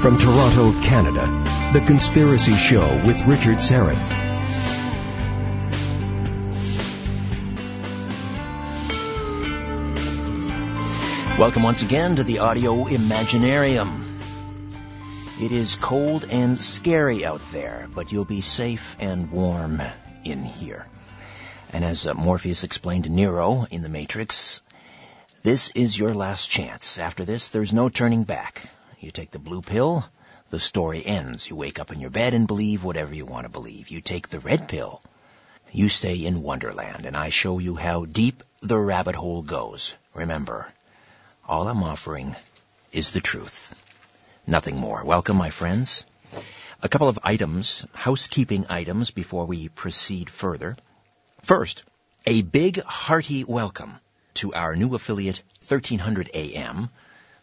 From Toronto, Canada, The Conspiracy Show with Richard Syrett. Welcome once again to the Audio Imaginarium. It is cold and scary out there, but you'll be safe and warm in here. And as uh, Morpheus explained to Neo in The Matrix, this is your last chance. After this, there's no turning back. You take the blue pill, the story ends. You wake up in your bed and believe whatever you want to believe. You take the red pill, you stay in Wonderland, and I show you how deep the rabbit hole goes. Remember, all I'm offering is the truth. Nothing more. Welcome, my friends. A couple of items, housekeeping items before we proceed further. First, a big hearty welcome to our new affiliate 1300 AM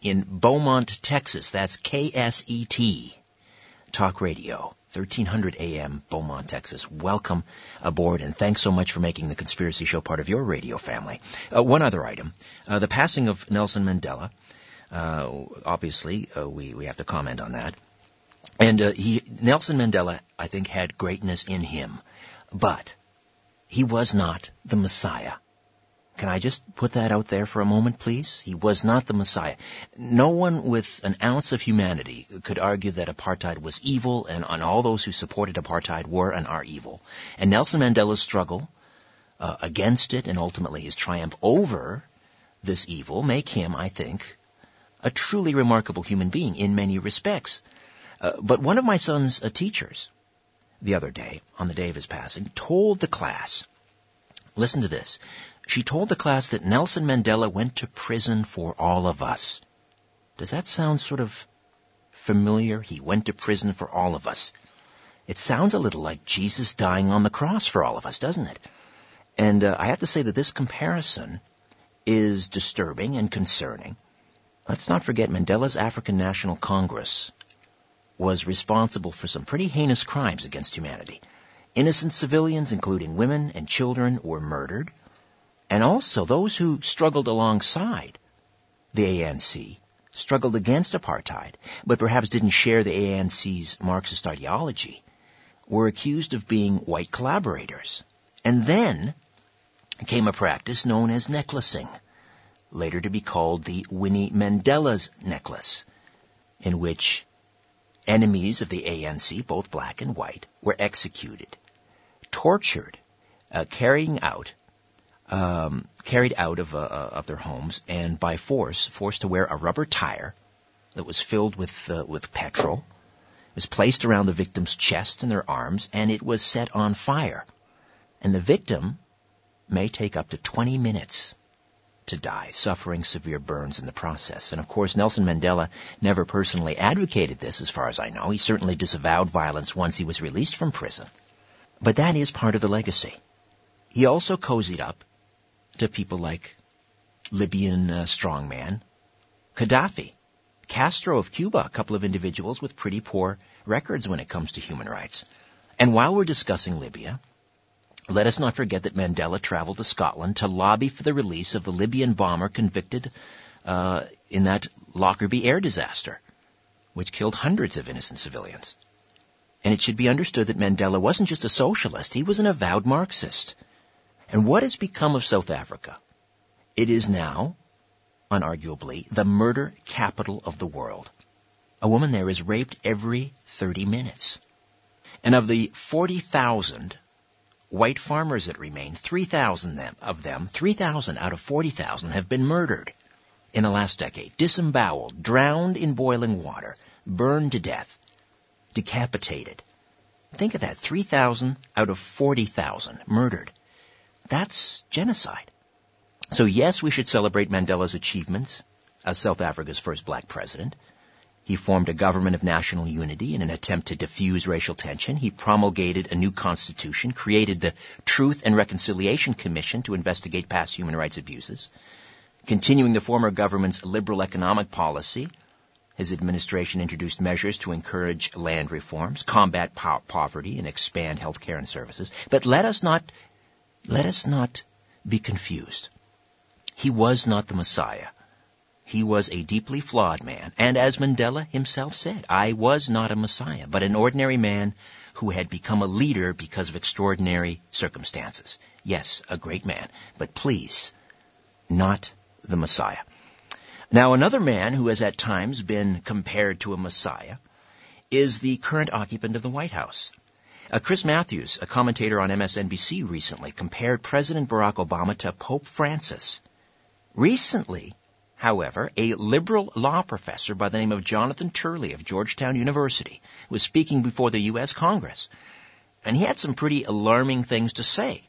in Beaumont, Texas. That's KSET Talk Radio. 1300 AM, Beaumont, Texas. Welcome aboard and thanks so much for making the Conspiracy Show part of your radio family. Uh, one other item. Uh, the passing of Nelson Mandela. Uh, obviously, uh, we, we have to comment on that. And uh, he, Nelson Mandela, I think, had greatness in him. But he was not the Messiah. Can I just put that out there for a moment, please? He was not the Messiah. No one with an ounce of humanity could argue that apartheid was evil and, all those who supported apartheid were and are evil. And Nelson Mandela's struggle uh, against it and ultimately his triumph over this evil make him, I think, a truly remarkable human being in many respects. Uh, but one of my son's uh, teachers the other day, on the day of his passing, told the class, listen to this, she told the class that Nelson Mandela went to prison for all of us. Does that sound sort of familiar? He went to prison for all of us. It sounds a little like Jesus dying on the cross for all of us, doesn't it? And uh, I have to say that this comparison is disturbing and concerning. Let's not forget Mandela's African National Congress was responsible for some pretty heinous crimes against humanity. Innocent civilians, including women and children, were murdered and also those who struggled alongside the ANC, struggled against apartheid, but perhaps didn't share the ANC's Marxist ideology, were accused of being white collaborators. And then came a practice known as necklacing, later to be called the Winnie Mandela's necklace, in which enemies of the ANC, both black and white, were executed, tortured, uh, carrying out um, carried out of, uh, of their homes and by force forced to wear a rubber tire that was filled with uh, with petrol. It was placed around the victim's chest and their arms, and it was set on fire. And the victim may take up to 20 minutes to die, suffering severe burns in the process. And of course, Nelson Mandela never personally advocated this, as far as I know. He certainly disavowed violence once he was released from prison. But that is part of the legacy. He also cozied up to people like Libyan uh, strongman Gaddafi, Castro of Cuba, a couple of individuals with pretty poor records when it comes to human rights. And while we're discussing Libya, let us not forget that Mandela traveled to Scotland to lobby for the release of the Libyan bomber convicted uh, in that Lockerbie air disaster, which killed hundreds of innocent civilians. And it should be understood that Mandela wasn't just a socialist, he was an avowed Marxist. And what has become of South Africa? It is now, unarguably, the murder capital of the world. A woman there is raped every 30 minutes. And of the 40,000 white farmers that remain, 3,000 of them, 3,000 out of 40,000 have been murdered in the last decade, disemboweled, drowned in boiling water, burned to death, decapitated. Think of that, 3,000 out of 40,000 murdered. That's genocide. So yes, we should celebrate Mandela's achievements as South Africa's first black president. He formed a government of national unity in an attempt to diffuse racial tension. He promulgated a new constitution, created the Truth and Reconciliation Commission to investigate past human rights abuses. Continuing the former government's liberal economic policy, his administration introduced measures to encourage land reforms, combat po- poverty, and expand health care and services. But let us not let us not be confused. He was not the Messiah. He was a deeply flawed man, and as Mandela himself said, I was not a messiah, but an ordinary man who had become a leader because of extraordinary circumstances. Yes, a great man, but please, not the messiah. Now another man who has at times been compared to a messiah is the current occupant of the White House. Uh, Chris Matthews, a commentator on MSNBC recently, compared President Barack Obama to Pope Francis. Recently, however, a liberal law professor by the name of Jonathan Turley of Georgetown University was speaking before the U.S. Congress, and he had some pretty alarming things to say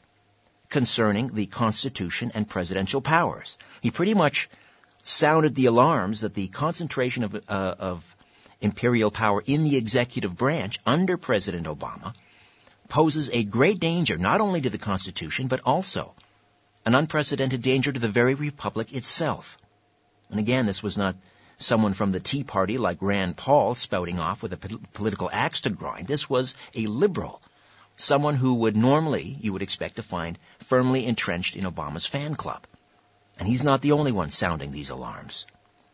concerning the Constitution and presidential powers. He pretty much sounded the alarms that the concentration of, uh, of imperial power in the executive branch under President Obama poses a great danger not only to the Constitution, but also an unprecedented danger to the very Republic itself. And again, this was not someone from the Tea Party like Rand Paul spouting off with a political axe to grind. This was a liberal, someone who would normally, you would expect to find, firmly entrenched in Obama's fan club. And he's not the only one sounding these alarms,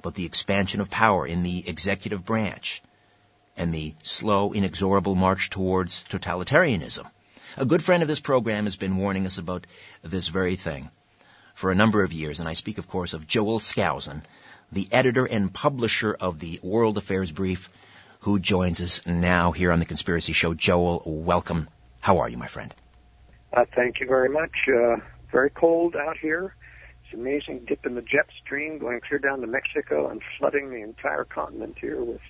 but the expansion of power in the executive branch, and the slow, inexorable march towards totalitarianism. A good friend of this program has been warning us about this very thing for a number of years, and I speak, of course, of Joel Skousen, the editor and publisher of the World Affairs Brief, who joins us now here on the Conspiracy Show. Joel, welcome. How are you, my friend? Uh, thank you very much. Uh, very cold out here. Amazing dip in the jet stream going clear down to Mexico and flooding the entire continent here with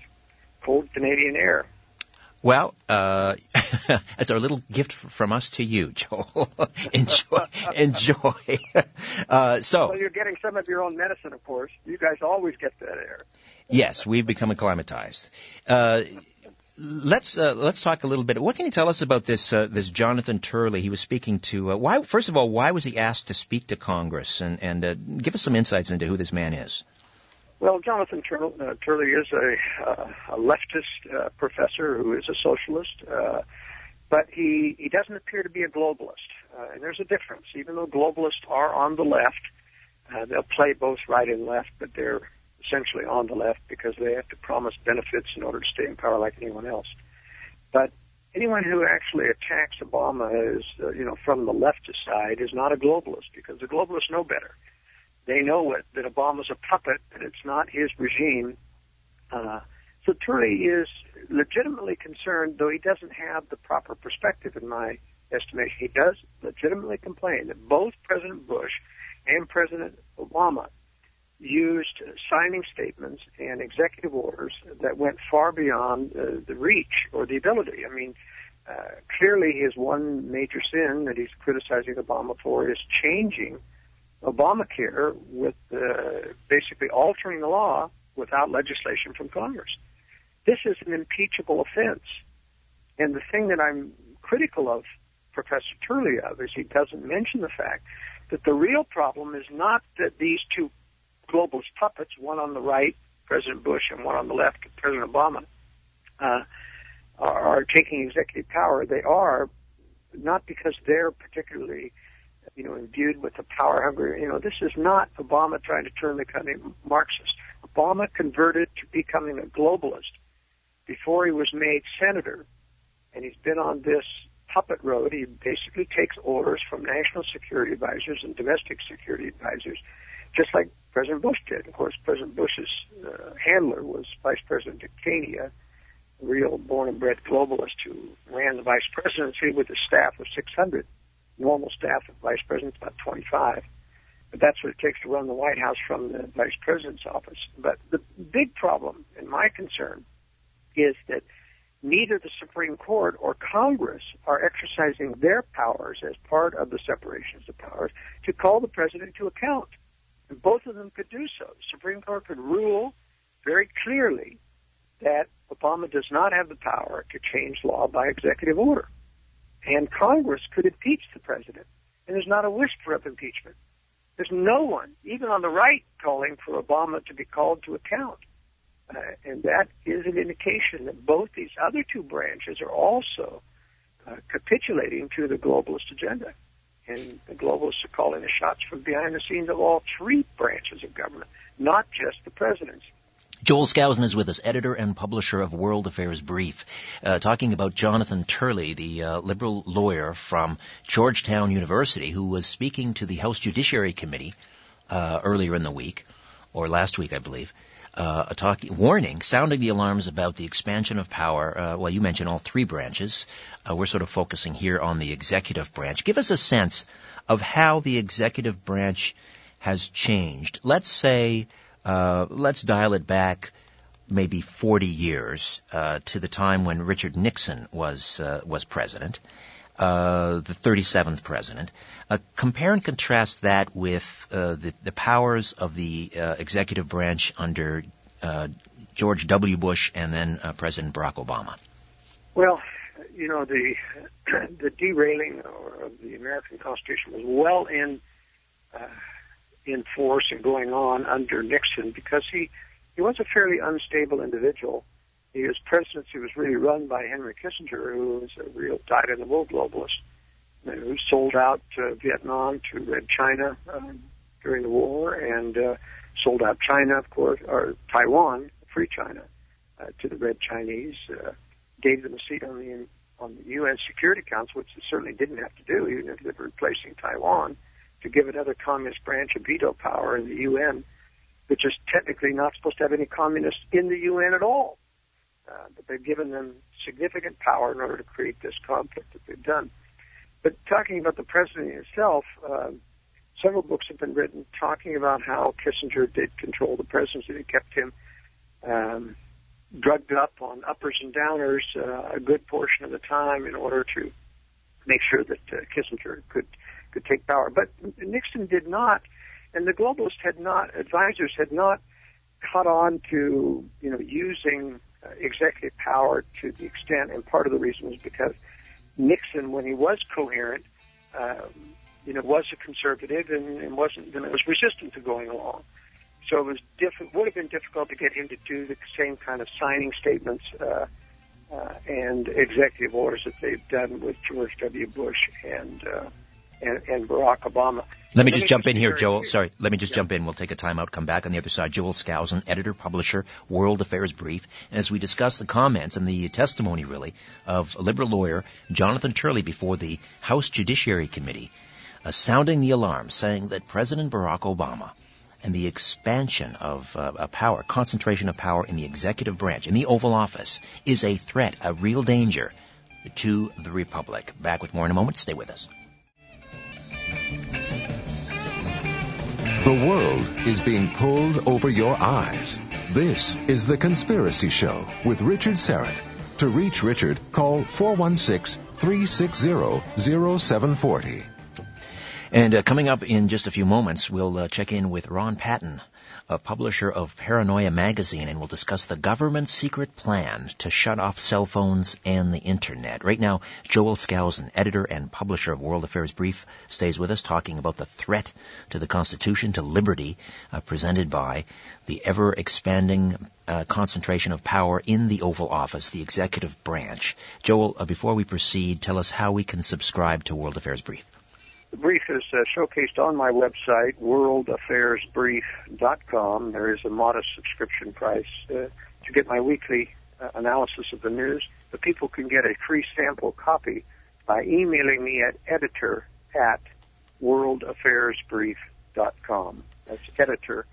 cold Canadian air. Well, uh, as our little gift from us to you, Joel. enjoy, enjoy. Uh, so. Well, you're getting some of your own medicine, of course. You guys always get that air. Yes, we've become acclimatized. Uh, let's uh, let's talk a little bit. What can you tell us about this uh, this Jonathan Turley? He was speaking to uh, why. First of all, why was he asked to speak to Congress? And and uh, give us some insights into who this man is. Well, Jonathan Turley, uh, Turley is a, uh, a leftist professor who is a socialist, but he, he doesn't appear to be a globalist. And there's a difference. Even though globalists are on the left, they'll play both right and left, but they're essentially on the left because they have to promise benefits in order to stay in power like anyone else. But anyone who actually attacks Obama is, uh, you know, from the leftist side is not a globalist because the globalists know better. They know it, that Obama's a puppet, and it's not his regime. Uh, so Turley is legitimately concerned, though he doesn't have the proper perspective in my estimation. He does legitimately complain that both President Bush and President Obama used signing statements and executive orders that went far beyond uh, the reach or the ability. I mean, uh, clearly his one major sin that he's criticizing Obama for is changing Obamacare with uh, basically altering the law without legislation from Congress. This is an impeachable offense. And the thing that I'm critical of Professor Turley of is he doesn't mention the fact that the real problem is not that these two globalist puppets, one on the right, President Bush, and one on the left, President Obama, uh, are, taking executive power. They are not because they're particularly you know, imbued with the power hungry. You know, this is not Obama trying to turn the country Marxist. Obama converted to becoming a globalist before he was made senator, and he's been on this puppet road. He basically takes orders from national security advisors and domestic security advisors, just like President Bush did. Of course, President Bush's uh, handler was Vice President Dick Cheney, a real born and bred globalist who ran the vice presidency with a staff of 600 normal staff of vice president's about 25. But that's what it takes to run the White House from the vice president's office. But the big problem, and my concern, is that neither the Supreme Court or Congress are exercising their powers as part of the separation of powers to call the president to account. And both of them could do so. The Supreme Court could rule very clearly that Obama does not have the power to change law by executive order. And Congress could impeach the president. And there's not a whisper of impeachment. There's no one, even on the right, calling for Obama to be called to account. Uh, and that is an indication that both these other two branches are also uh, capitulating to the globalist agenda. And the globalists are calling the shots from behind the scenes of all three branches of government, not just the presidency. Joel Skousen is with us, editor and publisher of World Affairs Brief, uh, talking about Jonathan Turley, the uh, liberal lawyer from Georgetown University, who was speaking to the House Judiciary Committee uh, earlier in the week, or last week, I believe, uh, a talk, warning, sounding the alarms about the expansion of power. Uh, well, you mentioned all three branches. Uh, we're sort of focusing here on the executive branch. Give us a sense of how the executive branch has changed. Let's say, uh, let's dial it back maybe 40 years uh, to the time when Richard Nixon was uh, was president uh, the 37th president. Uh, compare and contrast that with uh, the, the, powers of the uh, executive branch under uh, George W. Bush and then uh, President Barack Obama. Well, you know the the derailing of the American Constitution was well in in force and going on under Nixon because he he was a fairly unstable individual his presidency was really run by Henry Kissinger, who was a real dyed-in-the-wool globalist, who sold out uh, Vietnam to Red China um, during the war, and uh, sold out China, of course, or Taiwan, free China, uh, to the Red Chinese. Uh, gave them a seat on the on the UN Security Council, which they certainly didn't have to do, even if they were replacing Taiwan, to give another communist branch a veto power in the UN, which is technically not supposed to have any communists in the UN at all. Uh, but they've given them significant power in order to create this conflict that they've done. But talking about the president himself, uh, several books have been written talking about how Kissinger did control the presidency. They kept him um, drugged up on uppers and downers uh, a good portion of the time in order to make sure that uh, Kissinger could could take power. But Nixon did not, and the globalists had not, advisors had not caught on to you know using executive power to the extent, and part of the reason was because Nixon, when he was coherent, um, you know, was a conservative and, and wasn't, and was resistant to going along. So it was diff- would have been difficult to get him to do the same kind of signing statements uh, uh, and executive orders that they've done with George W. Bush and uh, and, and Barack Obama. Let me just jump in here, Joel. Sorry, let me just yeah. jump in. We'll take a time out, come back on the other side. Joel Skousen, editor, publisher, World Affairs Brief. As we discuss the comments and the testimony, really, of a liberal lawyer Jonathan Turley before the House Judiciary Committee, uh, sounding the alarm, saying that President Barack Obama and the expansion of uh, power, concentration of power in the executive branch, in the Oval Office, is a threat, a real danger to the Republic. Back with more in a moment. Stay with us. The world is being pulled over your eyes. This is The Conspiracy Show with Richard Syrett. To reach Richard, call 416-360-0740. And uh, coming up in just a few moments, we'll uh, check in with Ron Patton a publisher of Paranoia magazine, and we'll discuss the government's secret plan to shut off cell phones and the internet. Right now, Joel Skousen, editor and publisher of World Affairs Brief, stays with us talking about the threat to the Constitution, to liberty, uh, presented by the ever expanding uh, concentration of power in the Oval Office, the executive branch. Joel, uh, before we proceed, tell us how we can subscribe to World Affairs Brief. The brief is uh, showcased on my website, worldaffairsbrief.com. There is a modest subscription price uh, to get my weekly uh, analysis of the news. The people can get a free sample copy by emailing me at editor at worldaffairsbrief.com. That's editor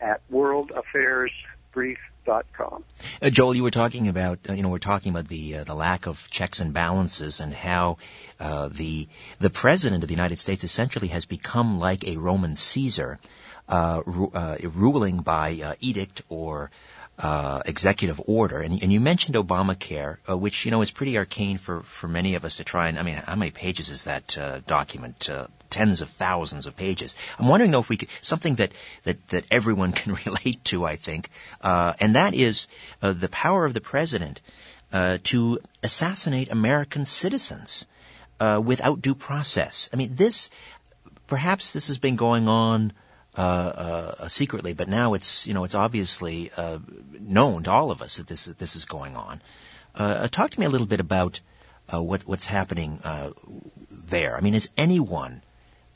at worldaffairsbrief.com uh, Joel, you were talking about, uh, you know, we're talking about the uh, the lack of checks and balances and how uh, the the president of the United States essentially has become like a Roman Caesar, uh, ru- uh, ruling by edict or uh, executive order, and, and, you mentioned Obamacare, uh, which you know is pretty arcane for, for many of us to try and. I mean, how many pages is that uh, document? Uh, tens of thousands of pages. I'm wondering though if we could something that that that everyone can relate to. I think, uh, and that is uh, the power of the president uh to assassinate American citizens uh without due process. I mean, this perhaps this has been going on secretly, but now it's you know it's obviously uh, known to all of us that this this is going on. Uh, talk to me a little bit about uh, what what's happening uh, there. I mean, is anyone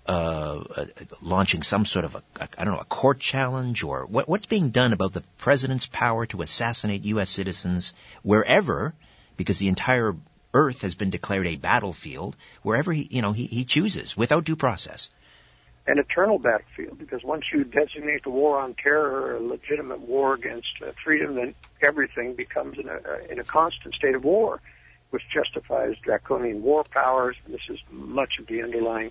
uh, uh, launching some sort of a, a I don't know a court challenge or what, what's being done about the president's power to assassinate U.S. citizens wherever, because the entire Earth has been declared a battlefield wherever he you know he, he chooses without due process. An eternal battlefield, because once you designate the war on terror a legitimate war against uh, freedom, then everything becomes in a, in a constant state of war, which justifies draconian war powers. This is much of the underlying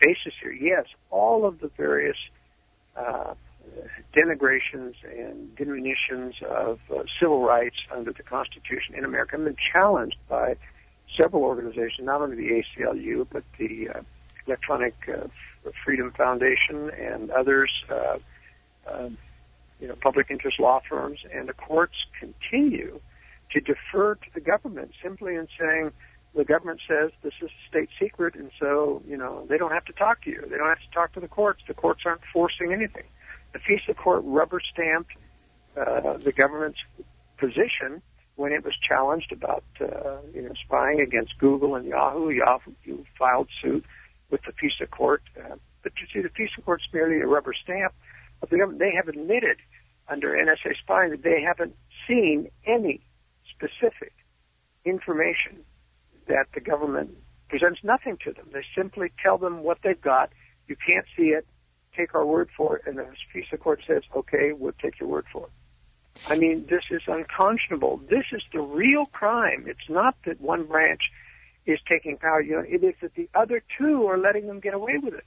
basis here. Yes, all of the various uh, denigrations and diminutions of uh, civil rights under the Constitution in America have been challenged by several organizations, not only the ACLU, but the uh, Electronic uh, Freedom Foundation and others, uh, uh, you know, public interest law firms, and the courts continue to defer to the government simply in saying, the government says this is state secret, and so you know they don't have to talk to you. They don't have to talk to the courts. The courts aren't forcing anything. The FISA court rubber stamped uh, the government's position when it was challenged about uh, you know spying against Google and Yahoo. Yahoo filed suit with the FISA court, uh, but you see, the FISA court's merely a rubber stamp of the government. They have admitted under NSA spying that they haven't seen any specific information that the government presents nothing to them. They simply tell them what they've got. You can't see it. Take our word for it. And the FISA court says, okay, we'll take your word for it. I mean, this is unconscionable. This is the real crime. It's not that one branch is taking power. Know, it is that the other two are letting them get away with it.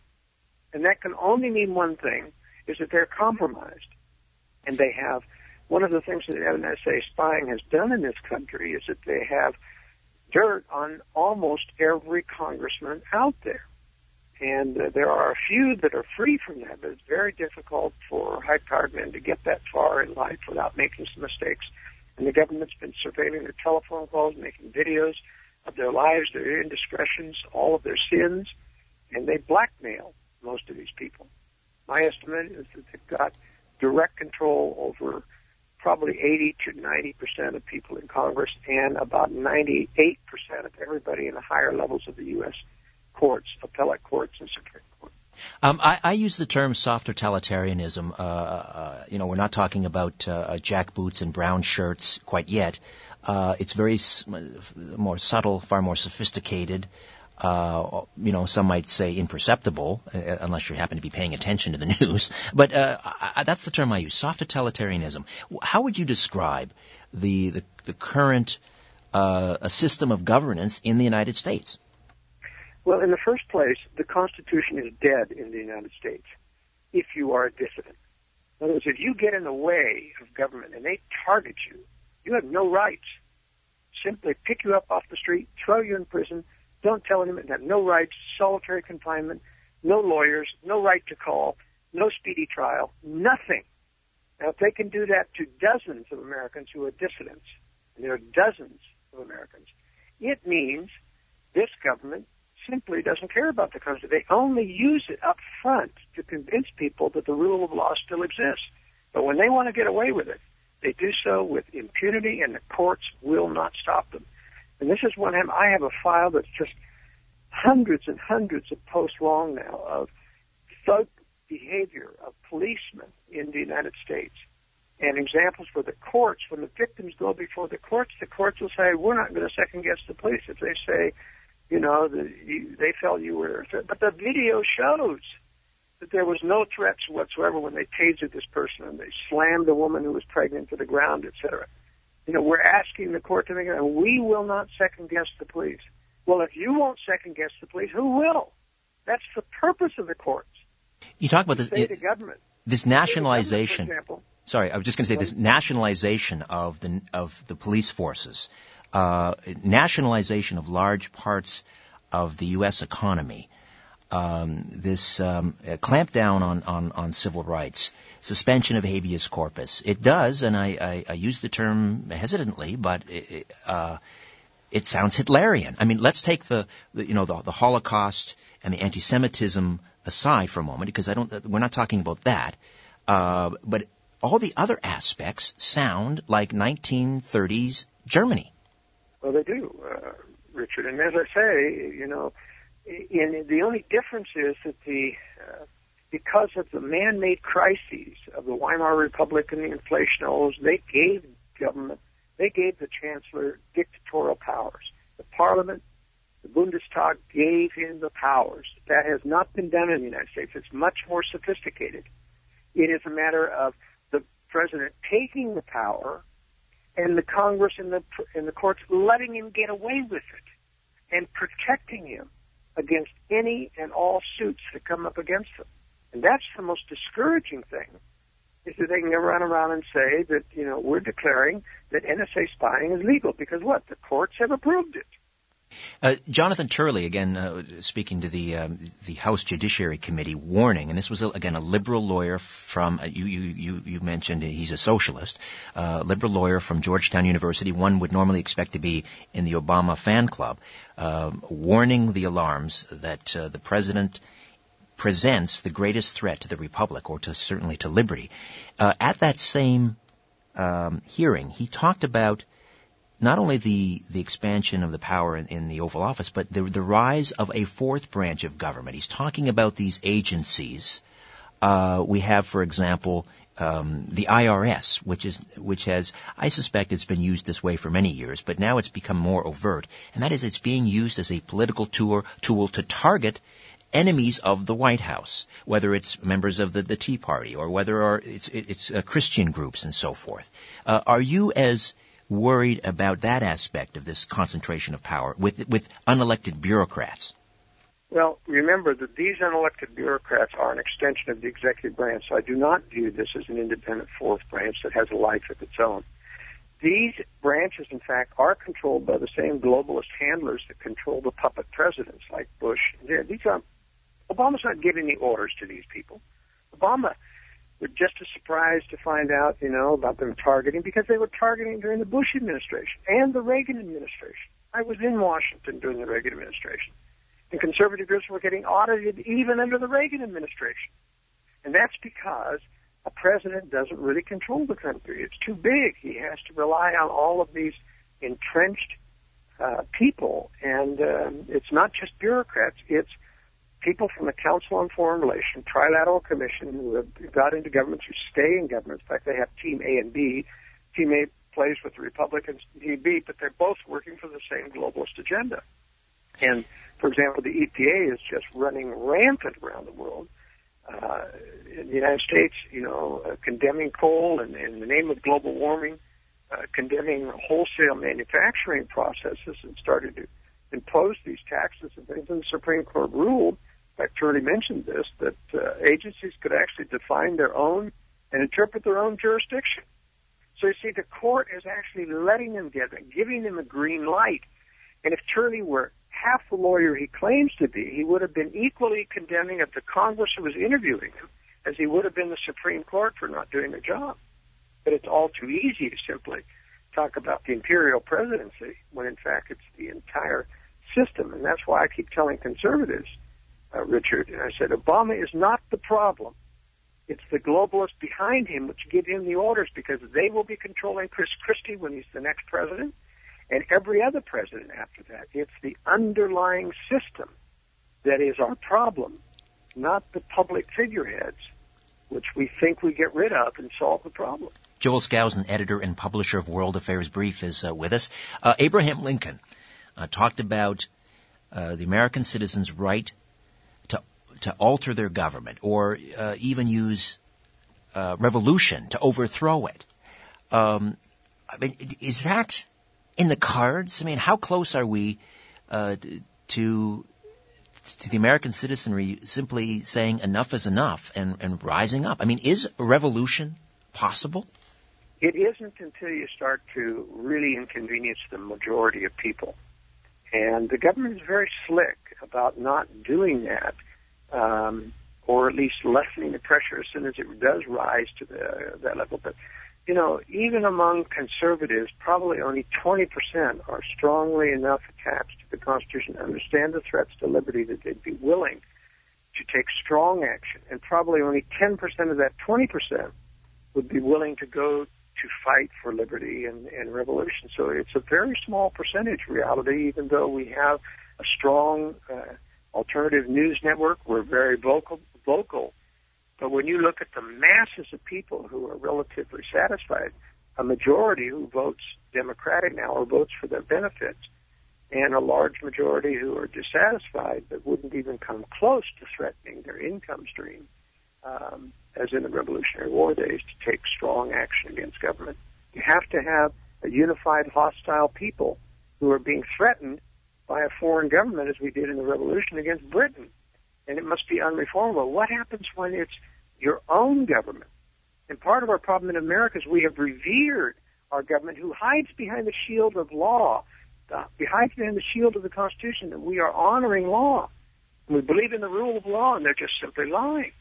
And that can only mean one thing, is that they're compromised. And they have, one of the things that NSA spying has done in this country is that they have dirt on almost every congressman out there. And uh, there are a few that are free from that, but it's very difficult for high-powered men to get that far in life without making some mistakes. And the government's been surveilling their telephone calls, making videos of their lives, their indiscretions, all of their sins, and they blackmail most of these people. My estimate is that they've got direct control over probably 80 to 90 percent of people in Congress and about 98 percent of everybody in the higher levels of the U.S. courts, appellate courts, and Supreme Court. Um, I, I, use the term soft totalitarianism. Uh, uh, you know, we're not talking about uh, jackboots and brown shirts quite yet. Uh, it's very s- more subtle, far more sophisticated uh, you know, some might say imperceptible, uh, unless you happen to be paying attention to the news. But uh, I, that's the term I use, soft totalitarianism. How would you describe the the, the current uh, system of governance in the United States? Well, in the first place, the Constitution is dead in the United States if you are a dissident. In other words, if you get in the way of government and they target you, you have no rights. Simply pick you up off the street, throw you in prison, don't tell anyone, you have no rights, solitary confinement, no lawyers, no right to call, no speedy trial, nothing. Now, if they can do that to dozens of Americans who are dissidents, and there are dozens of Americans, it means this government simply doesn't care about the country. They only use it up front to convince people that the rule of law still exists. But when they want to get away with it, they do so with impunity, and the courts will not stop them. And this is I'm, I have a file that's just hundreds and hundreds of posts long now of thug behavior of policemen in the United States. And examples for the courts, when the victims go before the courts, the courts will say, we're not going to second guess the police. If they say, you know, the, you, they felt you were, but the video shows that there was no threats whatsoever when they tasered this person and they slammed the woman who was pregnant to the ground, etc. You know, we're asking the court to make it, and we will not second guess the police. Well, if you won't second guess the police, who will? That's the purpose of the courts. You talk about this, it, government. this nationalization. Example, sorry, I was just going to say this nationalization of the of the police forces, uh, nationalization of large parts of the U.S. economy um, this um, clampdown on, on, on civil rights, suspension of habeas corpus. It does, and I, I, I use the term hesitantly, but it, uh, it sounds Hitlerian. I mean, let's take the, the you know the, the Holocaust and the anti-Semitism aside for a moment, because I don't. We're not talking about that. Uh, but all the other aspects sound like 1930s Germany. Well, they do, uh, Richard. And as I say, you know, And the only difference is that the uh, because of the man-made crises of the Weimar Republic and the inflation they gave government, they gave the chancellor dictatorial powers. The parliament, the Bundestag gave him the powers. That has not been done in the United States. It's much more sophisticated. It is a matter of the president taking the power and the Congress and the and the courts letting him get away with it and protecting him against any and all suits that come up against them. And that's the most discouraging thing is that they can run around and say that, you know, we're declaring that NSA spying is legal because what? The courts have approved it. Uh, Jonathan Turley, again, uh, speaking to the um, the House Judiciary Committee, warning, and this was again a liberal lawyer from uh, you, you you you mentioned he's a socialist, uh, liberal lawyer from Georgetown University. One would normally expect to be in the Obama fan club, um, warning the alarms that uh, the president presents the greatest threat to the republic, or to certainly to liberty. Uh, at that same um, hearing, he talked about not only the, the expansion of the power in, in the Oval Office, but the, the rise of a fourth branch of government. He's talking about these agencies. Uh, we have, for example, um, the IRS, which is which has I suspect it's been used this way for many years, but now it's become more overt, and that is it's being used as a political tool tool to target enemies of the White House, whether it's members of the, the Tea Party or whether it's, it's uh, Christian groups and so forth. Uh, are you as worried about that aspect of this concentration of power with with unelected bureaucrats? Well, remember that these unelected bureaucrats are an extension of the executive branch, so I do not view this as an independent fourth branch that has a life of its own. These branches, in fact, are controlled by the same globalist handlers that control the puppet presidents like Bush. These are Obama's not giving the orders to these people. Obama was just as surprised to find out, you know, about them targeting because they were targeting during the Bush administration and the Reagan administration. I was in Washington during the Reagan administration. And conservative groups were getting audited even under the Reagan administration. And that's because a president doesn't really control the country. It's too big. He has to rely on all of these entrenched uh, people. And um, it's not just bureaucrats. It's people from the Council on Foreign Relations, Trilateral Commission, who have got into government, who stay in government. In fact, they have Team A and B. Team A plays with the Republicans, Team B, but they're both working for the same globalist agenda. And, for example, the EPA is just running rampant around the world. Uh, in the United States, you know, uh, condemning coal and in the name of global warming, uh, condemning wholesale manufacturing processes and started to impose these taxes and things. And the Supreme Court ruled fact, Turley mentioned this, that uh, agencies could actually define their own and interpret their own jurisdiction. So you see, the court is actually letting them get it, giving them a green light. And if Turley were half the lawyer he claims to be, he would have been equally condemning of the Congress who was interviewing him as he would have been the Supreme Court for not doing their job. But it's all too easy to simply talk about the imperial presidency when in fact it's the entire system. And that's why I keep telling conservatives uh, Richard. And I said, Obama is not the problem. It's the globalists behind him which give him the orders because they will be controlling Chris Christie when he's the next president and every other president after that. It's the underlying system that is our problem, not the public figureheads, which we think we get rid of and solve the problem. Joel Skousen, editor and publisher of World Affairs Brief, is uh, with us. Uh, Abraham Lincoln uh, talked about uh, the American citizen's right to alter their government or uh, even use uh, revolution to overthrow it. Um, I mean, is that in the cards? I mean, how close are we uh, to to the American citizenry simply saying enough is enough and, and rising up? I mean, is revolution possible? It isn't until you start to really inconvenience the majority of people. And the government is very slick about not doing that um, or at least lessening the pressure as soon as it does rise to the, that level. But you know, even among conservatives, probably only 20% are strongly enough attached to the Constitution, understand the threats to liberty that they'd be willing to take strong action. And probably only 10% of that 20% would be willing to go to fight for liberty and, and revolution. So it's a very small percentage reality, even though we have a strong uh, alternative news network were very vocal, vocal. But when you look at the masses of people who are relatively satisfied, a majority who votes Democratic now or votes for their benefits, and a large majority who are dissatisfied but wouldn't even come close to threatening their income stream, um, as in the Revolutionary War days, to take strong action against government. You have to have a unified, hostile people who are being threatened by a foreign government, as we did in the Revolution against Britain. And it must be unreformable. What happens when it's your own government? And part of our problem in America is we have revered our government who hides behind the shield of law, uh, hides behind the shield of the Constitution, that we are honoring law. And we believe in the rule of law, and they're just simply lying.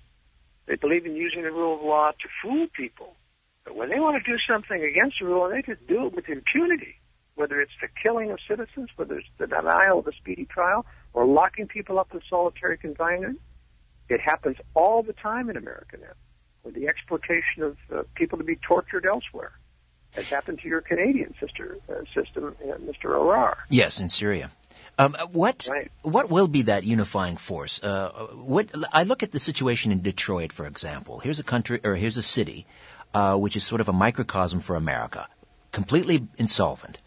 They believe in using the rule of law to fool people. But when they want to do something against the rule, they just do it with impunity whether it's the killing of citizens, whether it's the denial of a speedy trial, or locking people up in solitary confinement. It happens all the time in America now, with the exploitation of uh, people to be tortured elsewhere. As happened to your Canadian sister uh, system, uh, Mr. Arar. Yes, in Syria. Um, what right. what will be that unifying force? Uh, what I look at the situation in Detroit, for example. Here's a country, or here's a city, uh, which is sort of a microcosm for America, completely insolvent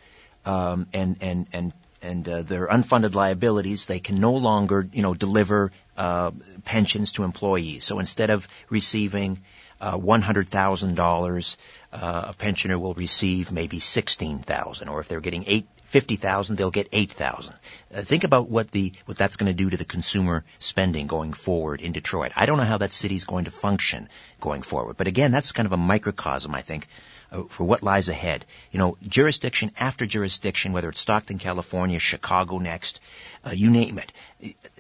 um, and and and and uh, their unfunded liabilities, they can no longer, you know, deliver uh, pensions to employees. So instead of receiving uh, $100,000, uh, a pensioner will receive maybe 16,000, or if they're getting eight, 50,000, they'll get 8,000. Uh, think about what the what that's going to do to the consumer spending going forward in Detroit. I don't know how that city's going to function going forward, but again, that's kind of a microcosm, I think, for what lies ahead. You know, jurisdiction after jurisdiction, whether it's Stockton, California, Chicago next, uh, you name it.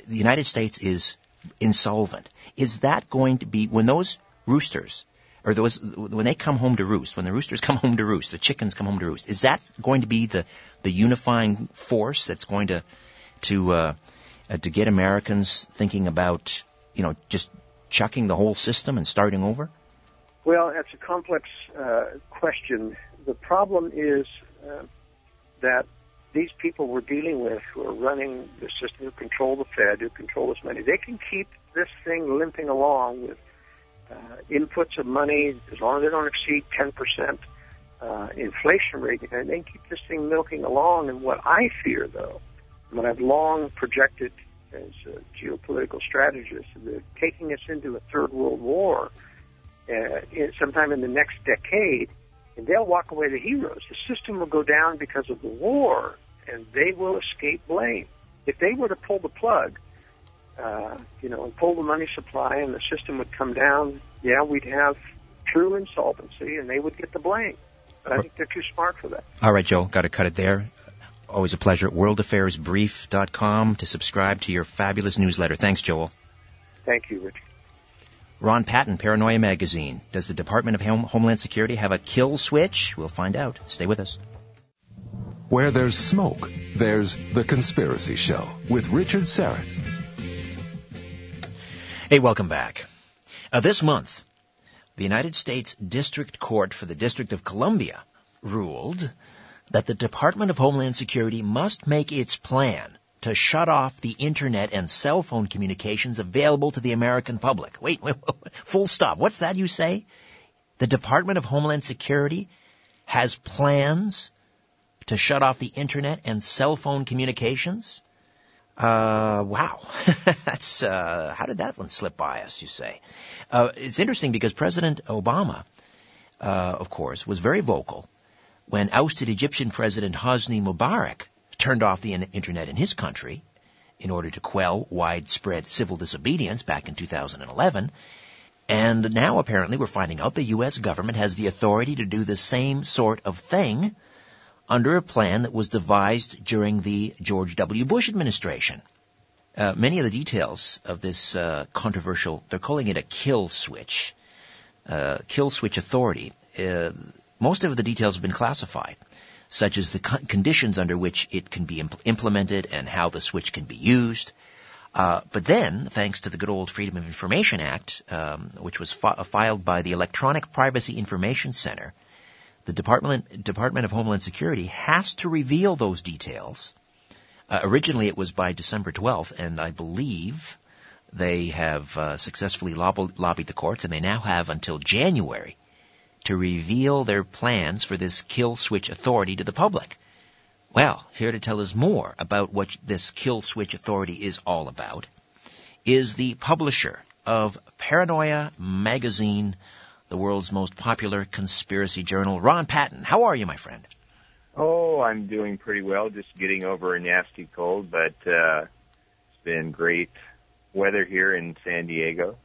The United States is insolvent. Is that going to be when those roosters or those when they come home to roost, when the roosters come home to roost, the chickens come home to roost, is that going to be the the unifying force that's going to to uh, uh, to get Americans thinking about you know just chucking the whole system and starting over? Well, that's a complex uh, question. The problem is uh, that these people we're dealing with, who are running the system, who control the Fed, who control this money, they can keep this thing limping along with uh, inputs of money as long as they don't exceed 10% uh, inflation rate, and they keep this thing milking along. And what I fear, though, what I've long projected as a geopolitical strategist, is that taking us into a third world war uh, in, sometime in the next decade, and they'll walk away the heroes. The system will go down because of the war, and they will escape blame. If they were to pull the plug, uh, you know, and pull the money supply, and the system would come down, yeah, we'd have true insolvency, and they would get the blame. But I think they're too smart for that. All right, Joe, got to cut it there. Always a pleasure. WorldAffairsBrief.com to subscribe to your fabulous newsletter. Thanks, Joel. Thank you, Richard. Ron Patton, Paranoia Magazine. Does the Department of Home- Homeland Security have a kill switch? We'll find out. Stay with us. Where there's smoke, there's The Conspiracy Show with Richard Syrett. Hey, welcome back. Uh, this month, the United States District Court for the District of Columbia ruled that the Department of Homeland Security must make its plan to shut off the internet and cell phone communications available to the American public. Wait, wait, wait, full stop. What's that you say? The Department of Homeland Security has plans to shut off the internet and cell phone communications? Uh, wow. That's, uh, how did that one slip by us, you say? Uh, it's interesting because President Obama, uh, of course, was very vocal when ousted Egyptian President Hosni Mubarak turned off the internet in his country in order to quell widespread civil disobedience back in 2011. And now apparently we're finding out the U.S. government has the authority to do the same sort of thing under a plan that was devised during the George W. Bush administration. Uh, many of the details of this uh, controversial, they're calling it a kill switch, uh, kill switch authority. Uh, most of the details have been classified such as the conditions under which it can be impl- implemented and how the switch can be used. Uh, but then, thanks to the good old Freedom of Information Act, um, which was fi- filed by the Electronic Privacy Information Center, the Department Department of Homeland Security has to reveal those details Uh, originally, it was by December 12th, and I believe they have uh, successfully lob- lobbied the courts, and they now have until January to reveal their plans for this kill switch authority to the public. Well, here to tell us more about what this kill switch authority is all about is the publisher of Paranoia Magazine, the world's most popular conspiracy journal, Ron Patton. How are you, my friend? Oh, I'm doing pretty well. Just getting over a nasty cold, but uh, it's been great weather here in San Diego.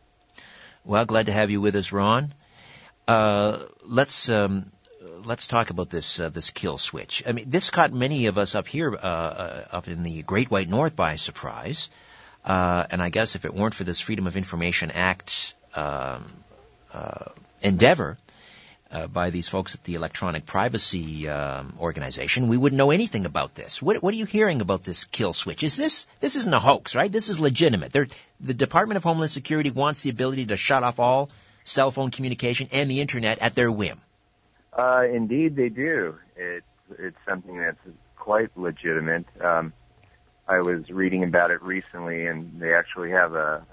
Well, glad to have you with us, Ron. Uh, let's um, let's talk about this uh, this kill switch. I mean, this caught many of us up here, uh, uh up in the Great White North, by surprise. Uh, and I guess if it weren't for this Freedom of Information Act um, endeavor, by these folks at the Electronic Privacy um, Organization, we wouldn't know anything about this. What, what, are you hearing about this kill switch? Is this this isn't a hoax, right? This is legitimate. They're, the Department of Homeland Security wants the ability to shut off all cell phone communication and the internet at their whim. Uh, indeed, they do. It's it's something that's quite legitimate. Um, I was reading about it recently, and they actually have a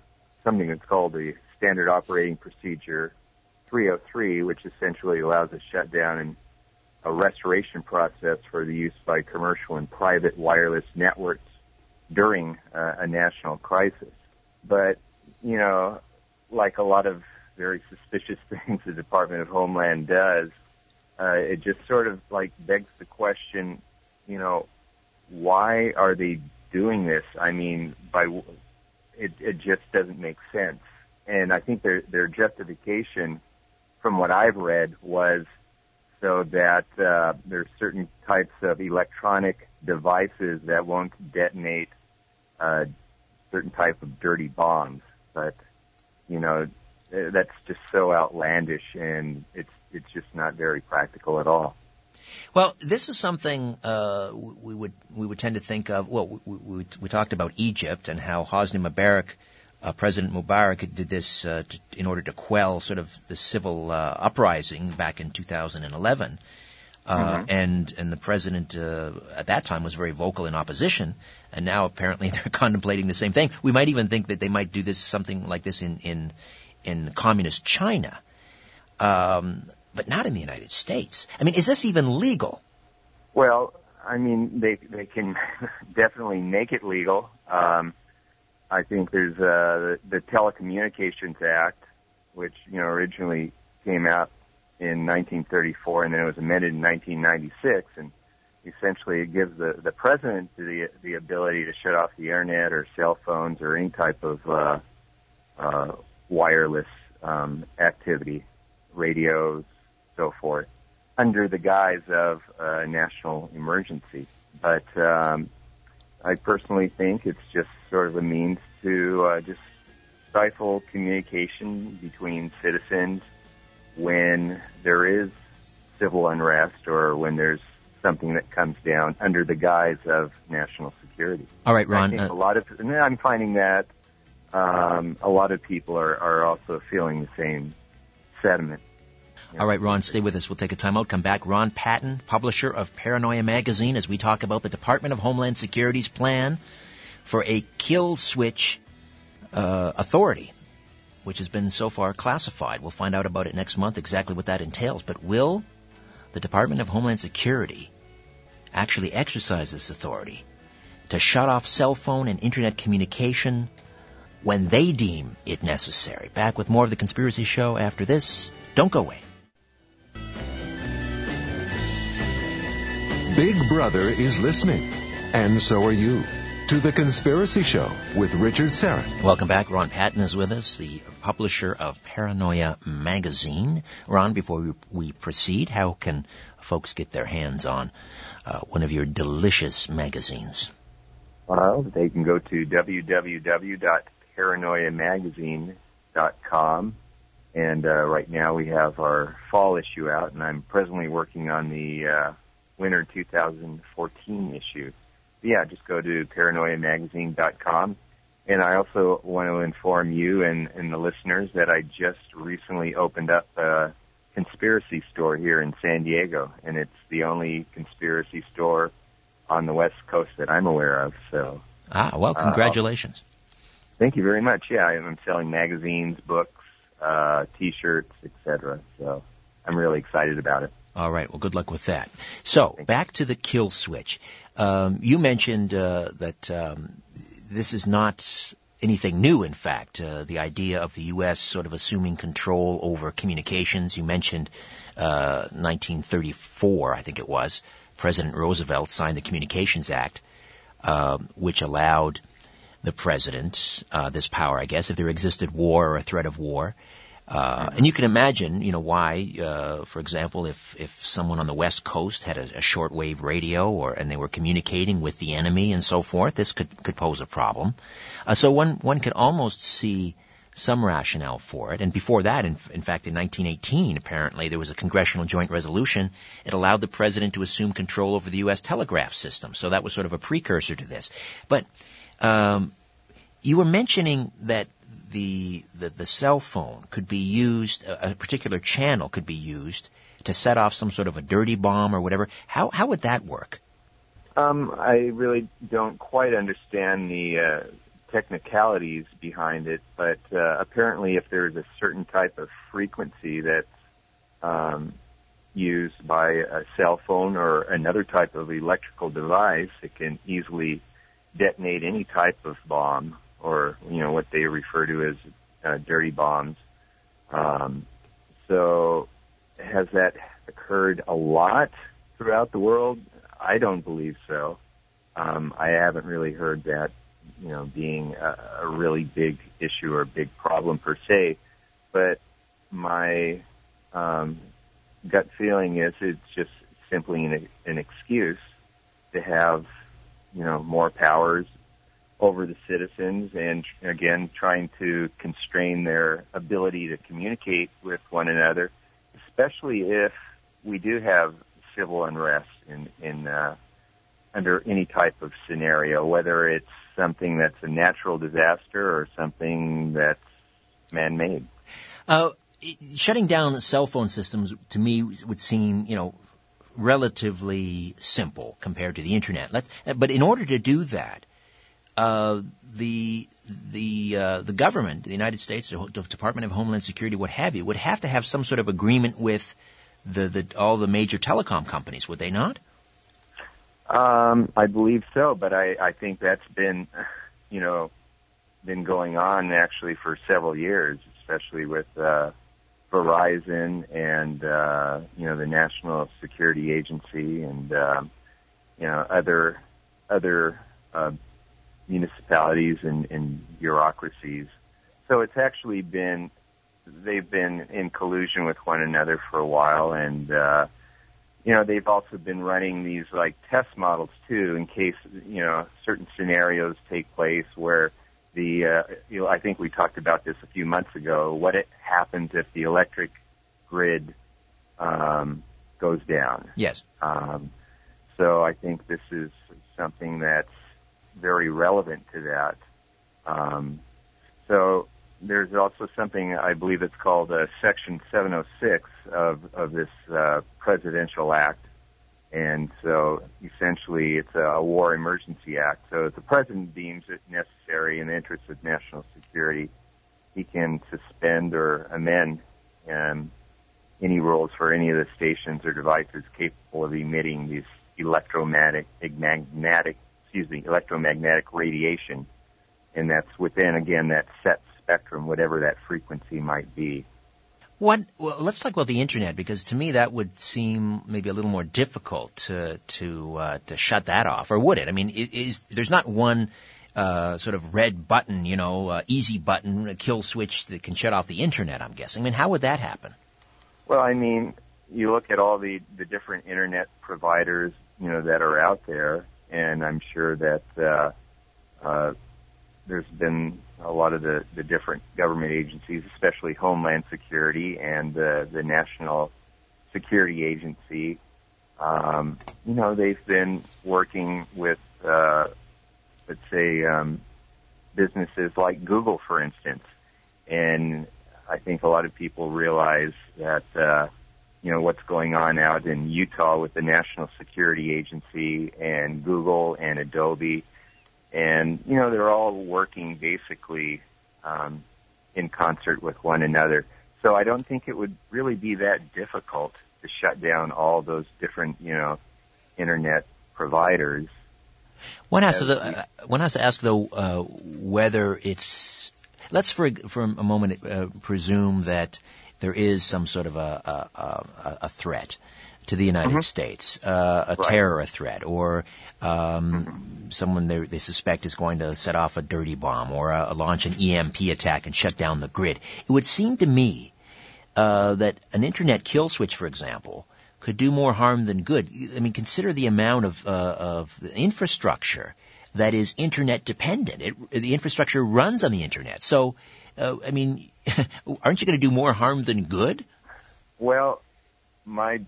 something that's called the Standard Operating Procedure 303, which essentially allows a shutdown and a restoration process for the use by commercial and private wireless networks during uh, a national crisis. But, you know, like a lot of very suspicious things the Department of Homeland does, uh, it just sort of like begs the question, you know, why are they doing this? I mean, by it, it just doesn't make sense. And I think their their justification from what I've read, was so that uh, there's certain types of electronic devices that won't detonate uh, certain type of dirty bombs. But you know, that's just so outlandish, and it's it's just not very practical at all. Well, this is something uh, we would we would tend to think of. Well, we, we, we talked about Egypt and how Hosni Mubarak uh, President Mubarak did this uh, to, in order to quell sort of the civil uh, uprising back in 2011. Uh, mm-hmm. and and the president uh, at that time was very vocal in opposition, and now apparently they're contemplating the same thing. We might even think that they might do this something like this in in in communist China, um, but not in the United States. I mean, is this even legal? Well, I mean, they they can definitely make it legal. Um, I think there's uh, the, the Telecommunications Act, which you know originally came out in 1934, and then it was amended in 1996, and essentially it gives the the president the the ability to shut off the internet or cell phones or any type of uh, uh, wireless um, activity, radios, so forth, under the guise of a national emergency. But um, I personally think it's just sort of a means to uh, just stifle communication between citizens when there is civil unrest or when there's something that comes down under the guise of national security. All right, Ron. I think uh, a lot of, and I'm finding that um, a lot of people are, are also feeling the same sentiment. All right, Ron, stay with us. We'll take a time out. Come back. Ron Patton, publisher of Paranoia Magazine, as we talk about the Department of Homeland Security's plan for a kill switch uh, authority, which has been so far classified. We'll find out about it next month, exactly what that entails. But will the Department of Homeland Security actually exercise this authority to shut off cell phone and internet communication when they deem it necessary? Back with more of the Conspiracy Show after this. Don't go away. Big Brother is listening, and so are you, to The Conspiracy Show with Richard Syrett. Welcome back. Ron Patton is with us, the publisher of Paranoia Magazine. Ron, before we, we proceed, how can folks get their hands on uh, one of your delicious magazines? Well, they can go to www.paranoiamagazine.com and uh, right now we have our fall issue out, and I'm presently working on the uh, winter 2014 issue. But Yeah, just go to paranoiamagazine.com. And I also want to inform you and, and the listeners that I just recently opened up a conspiracy store here in San Diego, and it's the only conspiracy store on the West Coast that I'm aware of. So. Ah, well, uh, congratulations. Thank you very much. Yeah, I'm selling magazines, books, uh, T-shirts, etc. So I'm really excited about it. All right. Well, good luck with that. So back to the kill switch. Um, you mentioned uh, that um, this is not anything new. In fact, uh, the idea of the U.S. sort of assuming control over communications. You mentioned uh, 1934, I think it was. President Roosevelt signed the Communications Act, uh, which allowed the president uh, this power, I guess, if there existed war or a threat of war. Uh, and you can imagine, you know, why, uh, for example, if, if someone on the West Coast had a, a shortwave radio or, and they were communicating with the enemy and so forth, this could, could pose a problem. Uh, so one, one could almost see some rationale for it. And before that, in, in fact, in 1918, apparently, there was a congressional joint resolution. It allowed the president to assume control over the U.S. telegraph system. So that was sort of a precursor to this. But, um, you were mentioning that the, the, the cell phone could be used, a, a particular channel could be used to set off some sort of a dirty bomb or whatever. How, how would that work? Um, I really don't quite understand the uh, technicalities behind it, but uh, apparently, if there's a certain type of frequency that's um, used by a cell phone or another type of electrical device, it can easily detonate any type of bomb or you know what they refer to as uh, dirty bombs. Um, so has that occurred a lot throughout the world? I don't believe so. Um, I haven't really heard that you know being a, a really big issue or big problem per se, but my um, gut feeling is it's just simply an, an excuse to have you know more powers over the citizens and again trying to constrain their ability to communicate with one another, especially if we do have civil unrest in, in uh, under any type of scenario, whether it's something that's a natural disaster or something that's man-made. Uh, shutting down cell phone systems to me would seem, you know, relatively simple compared to the internet. Let's, but in order to do that, uh, the the uh, the government, the United States, the Department of Homeland Security, what have you, would have to have some sort of agreement with the, the all the major telecom companies, would they not? Um, I believe so, but I, I think that's been, you know, been going on actually for several years, especially with uh, Verizon and uh, you know the National Security Agency and uh, you know other other uh, municipalities and, and bureaucracies. So it's actually been they've been in collusion with one another for a while, and uh, you know they've also been running these like test models too, in case you know certain scenarios take place where the uh, you know I think we talked about this a few months ago. What it happens if the electric grid um, goes down? Yes. Um, so I think this is something that's very relevant to that. Um, so there's also something I believe it's called uh, Section 706 of of this uh, presidential act, and so essentially it's a, war emergency act. So if the president deems it necessary in the interest of national security, he can suspend or amend um, any rules for any of the stations or devices capable of emitting these electromagnetic magnetic excuse me, electromagnetic radiation, and that's within again that set spectrum, whatever that frequency might be. What? Well, let's talk about the internet because to me that would seem maybe a little more difficult to to uh, to shut that off, or would it? I mean, is, there's not one uh, sort of red button, you know, uh, easy button, a kill switch that can shut off the internet. I'm guessing. I mean, how would that happen? Well, I mean, you look at all the the different internet providers, you know, that are out there, and I'm sure that uh, uh, there's been a lot of the, the different government agencies, especially Homeland Security and uh, the National Security Agency. Um, you know, they've been working with, uh, let's say, um, businesses like Google, for instance. And I think a lot of people realize that uh, you know, what's going on out in Utah with the National Security Agency and Google and Adobe. And, you know, they're all working basically um, in concert with one another. So I don't think it would really be that difficult to shut down all those different, you know, internet providers. One has to uh, one has to ask though uh, whether it's let's for for a moment uh, presume that there is some sort of a a, a threat to the United mm-hmm. States, uh, a right. terror threat, or um, mm-hmm. someone they, they, suspect is going to set off a dirty bomb or uh, launch an EMP attack and shut down the grid. It would seem to me uh, that an internet kill switch, for example, could do more harm than good. I mean, consider the amount of, uh, of infrastructure that is internet dependent. It, the infrastructure runs on the internet. So, uh, I mean, aren't you going to do more harm than good? Well, my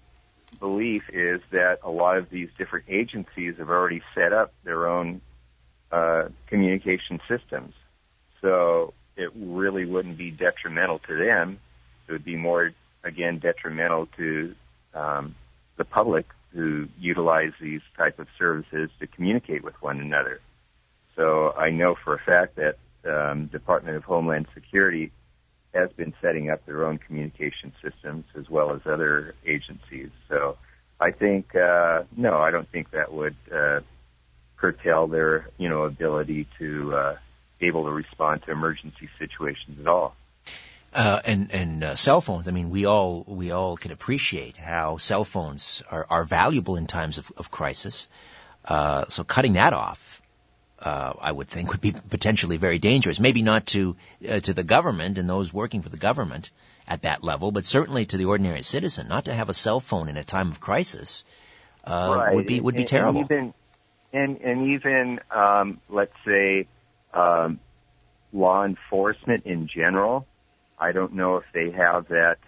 belief is that a lot of these different agencies have already set up their own uh, communication systems. So it really wouldn't be detrimental to them. It would be more, again, detrimental to um, the public who utilize these type of services to communicate with one another. So I know for a fact that um, Department of Homeland Security has been setting up their own communication systems as well as other agencies. So I think uh, no, I don't think that would uh, curtail their you know ability to uh, able to respond to emergency situations at all. Uh, and and uh, cell phones. I mean, we all we all can appreciate how cell phones are, are valuable in times of, of crisis. Uh, so cutting that off, uh, I would think, would be potentially very dangerous. Maybe not to uh, to the government and those working for the government at that level, but certainly to the ordinary citizen. Not to have a cell phone in a time of crisis uh, right. would be would be and, terrible. And even and, and even um, let's say um, law enforcement in general I don't know if they have that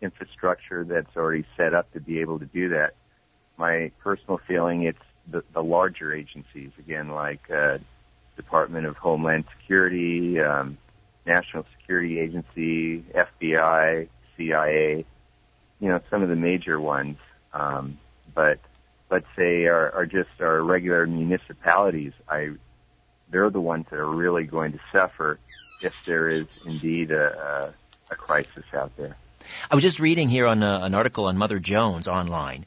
infrastructure that's already set up to be able to do that. My personal feeling, it's the, the larger agencies, again, like uh, Department of Homeland Security, um, National Security Agency, FBI, CIA, you know, some of the major ones. Um, but let's say are, are just our regular municipalities. I, they're the ones that are really going to suffer if there is indeed a, a a crisis out there. I was just reading here on uh, an article on Mother Jones online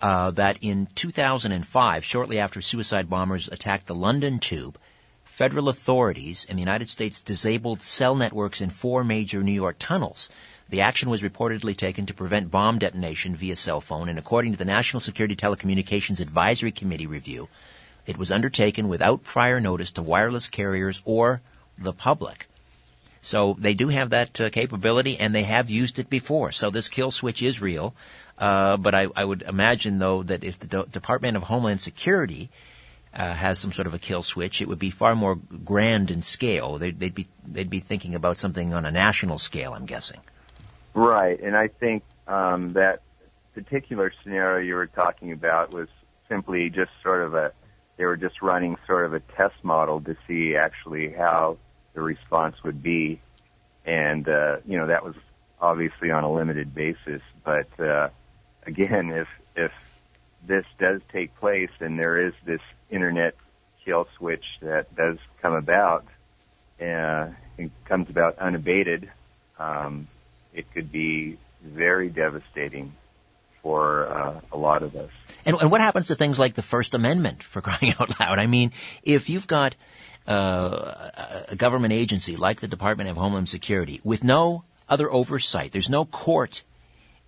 uh, that in 2005, shortly after suicide bombers attacked the London Tube, federal authorities in the United States disabled cell networks in four major New York tunnels. The action was reportedly taken to prevent bomb detonation via cell phone, and according to the National Security Telecommunications Advisory Committee review, it was undertaken without prior notice to wireless carriers or the public. So they do have that uh, capability, and they have used it before. So this kill switch is real. Uh, but I, I would imagine, though, that if the D- Department of Homeland Security uh, has some sort of a kill switch, it would be far more grand in scale. They'd, they'd be they'd be thinking about something on a national scale. I'm guessing. Right, and I think um, that particular scenario you were talking about was simply just sort of a they were just running sort of a test model to see actually how the response would be. And, uh, you know, that was obviously on a limited basis. But, uh, again, if, if this does take place and there is this internet kill switch that does come about, uh, and comes about unabated, um, it could be very devastating for uh, a lot of us. And, and what happens to things like the First Amendment, for crying out loud? I mean, if you've got uh, a government agency like the Department of Homeland Security with no other oversight. There's no court,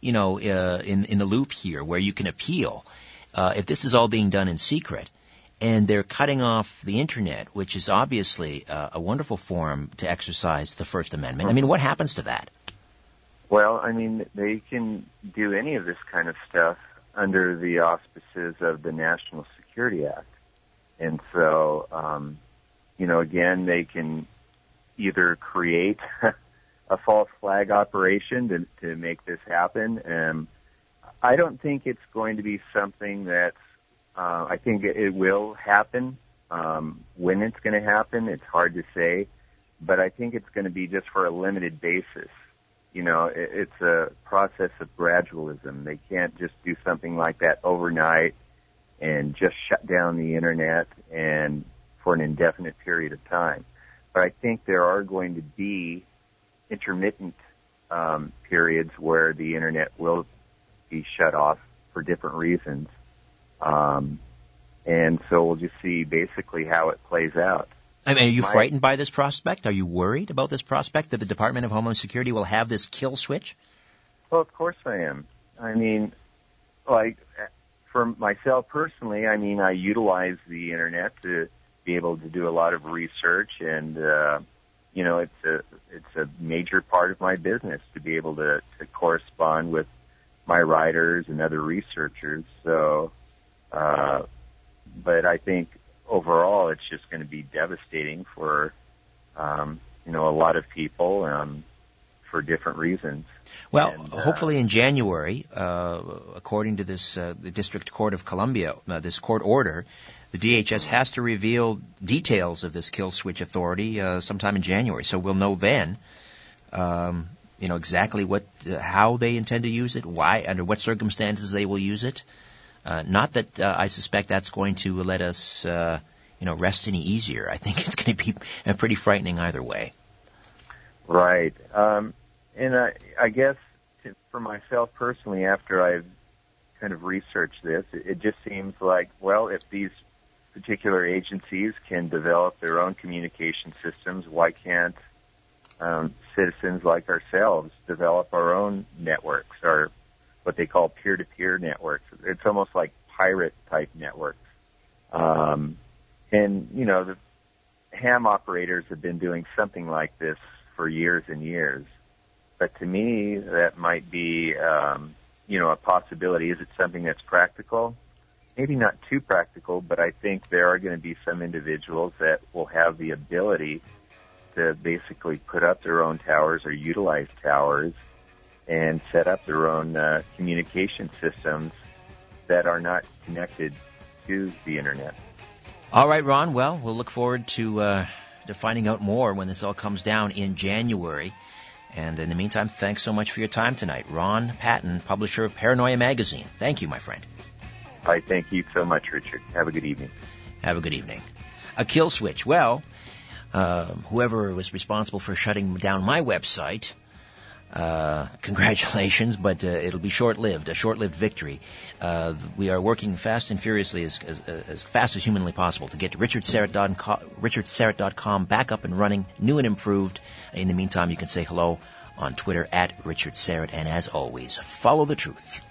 you know, uh, in in the loop here where you can appeal. Uh, if this is all being done in secret, and they're cutting off the internet, which is obviously uh, a wonderful forum to exercise the First Amendment. I mean, what happens to that? Well, I mean, they can do any of this kind of stuff under the auspices of the National Security Act, and so um, you know, again, they can either create a false flag operation to, to make this happen. Um, I don't think it's going to be something that's, uh, I think it, will happen. Um, when it's going to happen, it's hard to say, but I think it's going to be just for a limited basis. you know, it, it's a process of gradualism. They can't just do something like that overnight and just shut down the internet and for an indefinite period of time. But I think there are going to be intermittent um, periods where the internet will be shut off for different reasons. Um, and so we'll just see basically how it plays out. I mean, are you My, frightened by this prospect? Are you worried about this prospect that the Department of Homeland Security will have this kill switch? Well, of course I am. I mean, like for myself personally, I mean, I utilize the internet to be able to do a lot of research, and uh, you know, it's a it's a major part of my business to be able to, to correspond with my writers and other researchers. So, uh, but I think overall, it's just going to be devastating for um, you know a lot of people um, for different reasons. Well, and, uh, hopefully in January, uh, according to this uh, the District Court of Columbia, uh, this court order, the DHS has to reveal details of this kill switch authority uh, sometime in January. So we'll know then. Um, you know exactly what, uh, how they intend to use it, why, under what circumstances they will use it, uh, not that uh, I suspect that's going to let us, uh, you know, rest any easier. I think it's going to be pretty frightening either way. Right. Um, and I, I guess for myself personally, after I've kind of researched this, it just seems like, well, if these particular agencies can develop their own communication systems, why can't um, citizens like ourselves develop our own networks, our what they call peer-to-peer networks. It's almost like pirate type networks. Um, and you know, the ham operators have been doing something like this for years and years. But to me, that might be, um, you know, a possibility. Is it something that's practical? Maybe not too practical, but I think there are going to be some individuals that will have the ability to basically put up their own towers or utilize towers and set up their own uh, communication systems that are not connected to the internet. All right, Ron. Well, we'll look forward to uh, to finding out more when this all comes down in January. And in the meantime, thanks so much for your time tonight, Ron Patton, publisher of Paranoia Magazine. Thank you, my friend. I thank you so much, Richard. Have a good evening. Have a good evening. A kill switch. Well, uh, whoever was responsible for shutting down my website uh, congratulations, but uh, it'll be short-lived, a short-lived victory. Uh, we are working fast and furiously as, as, as fast as humanly possible to get richardsyrett.com back up and running, new and improved. In the meantime, you can say hello on Twitter at Richard Syrett, and as always, follow the truth.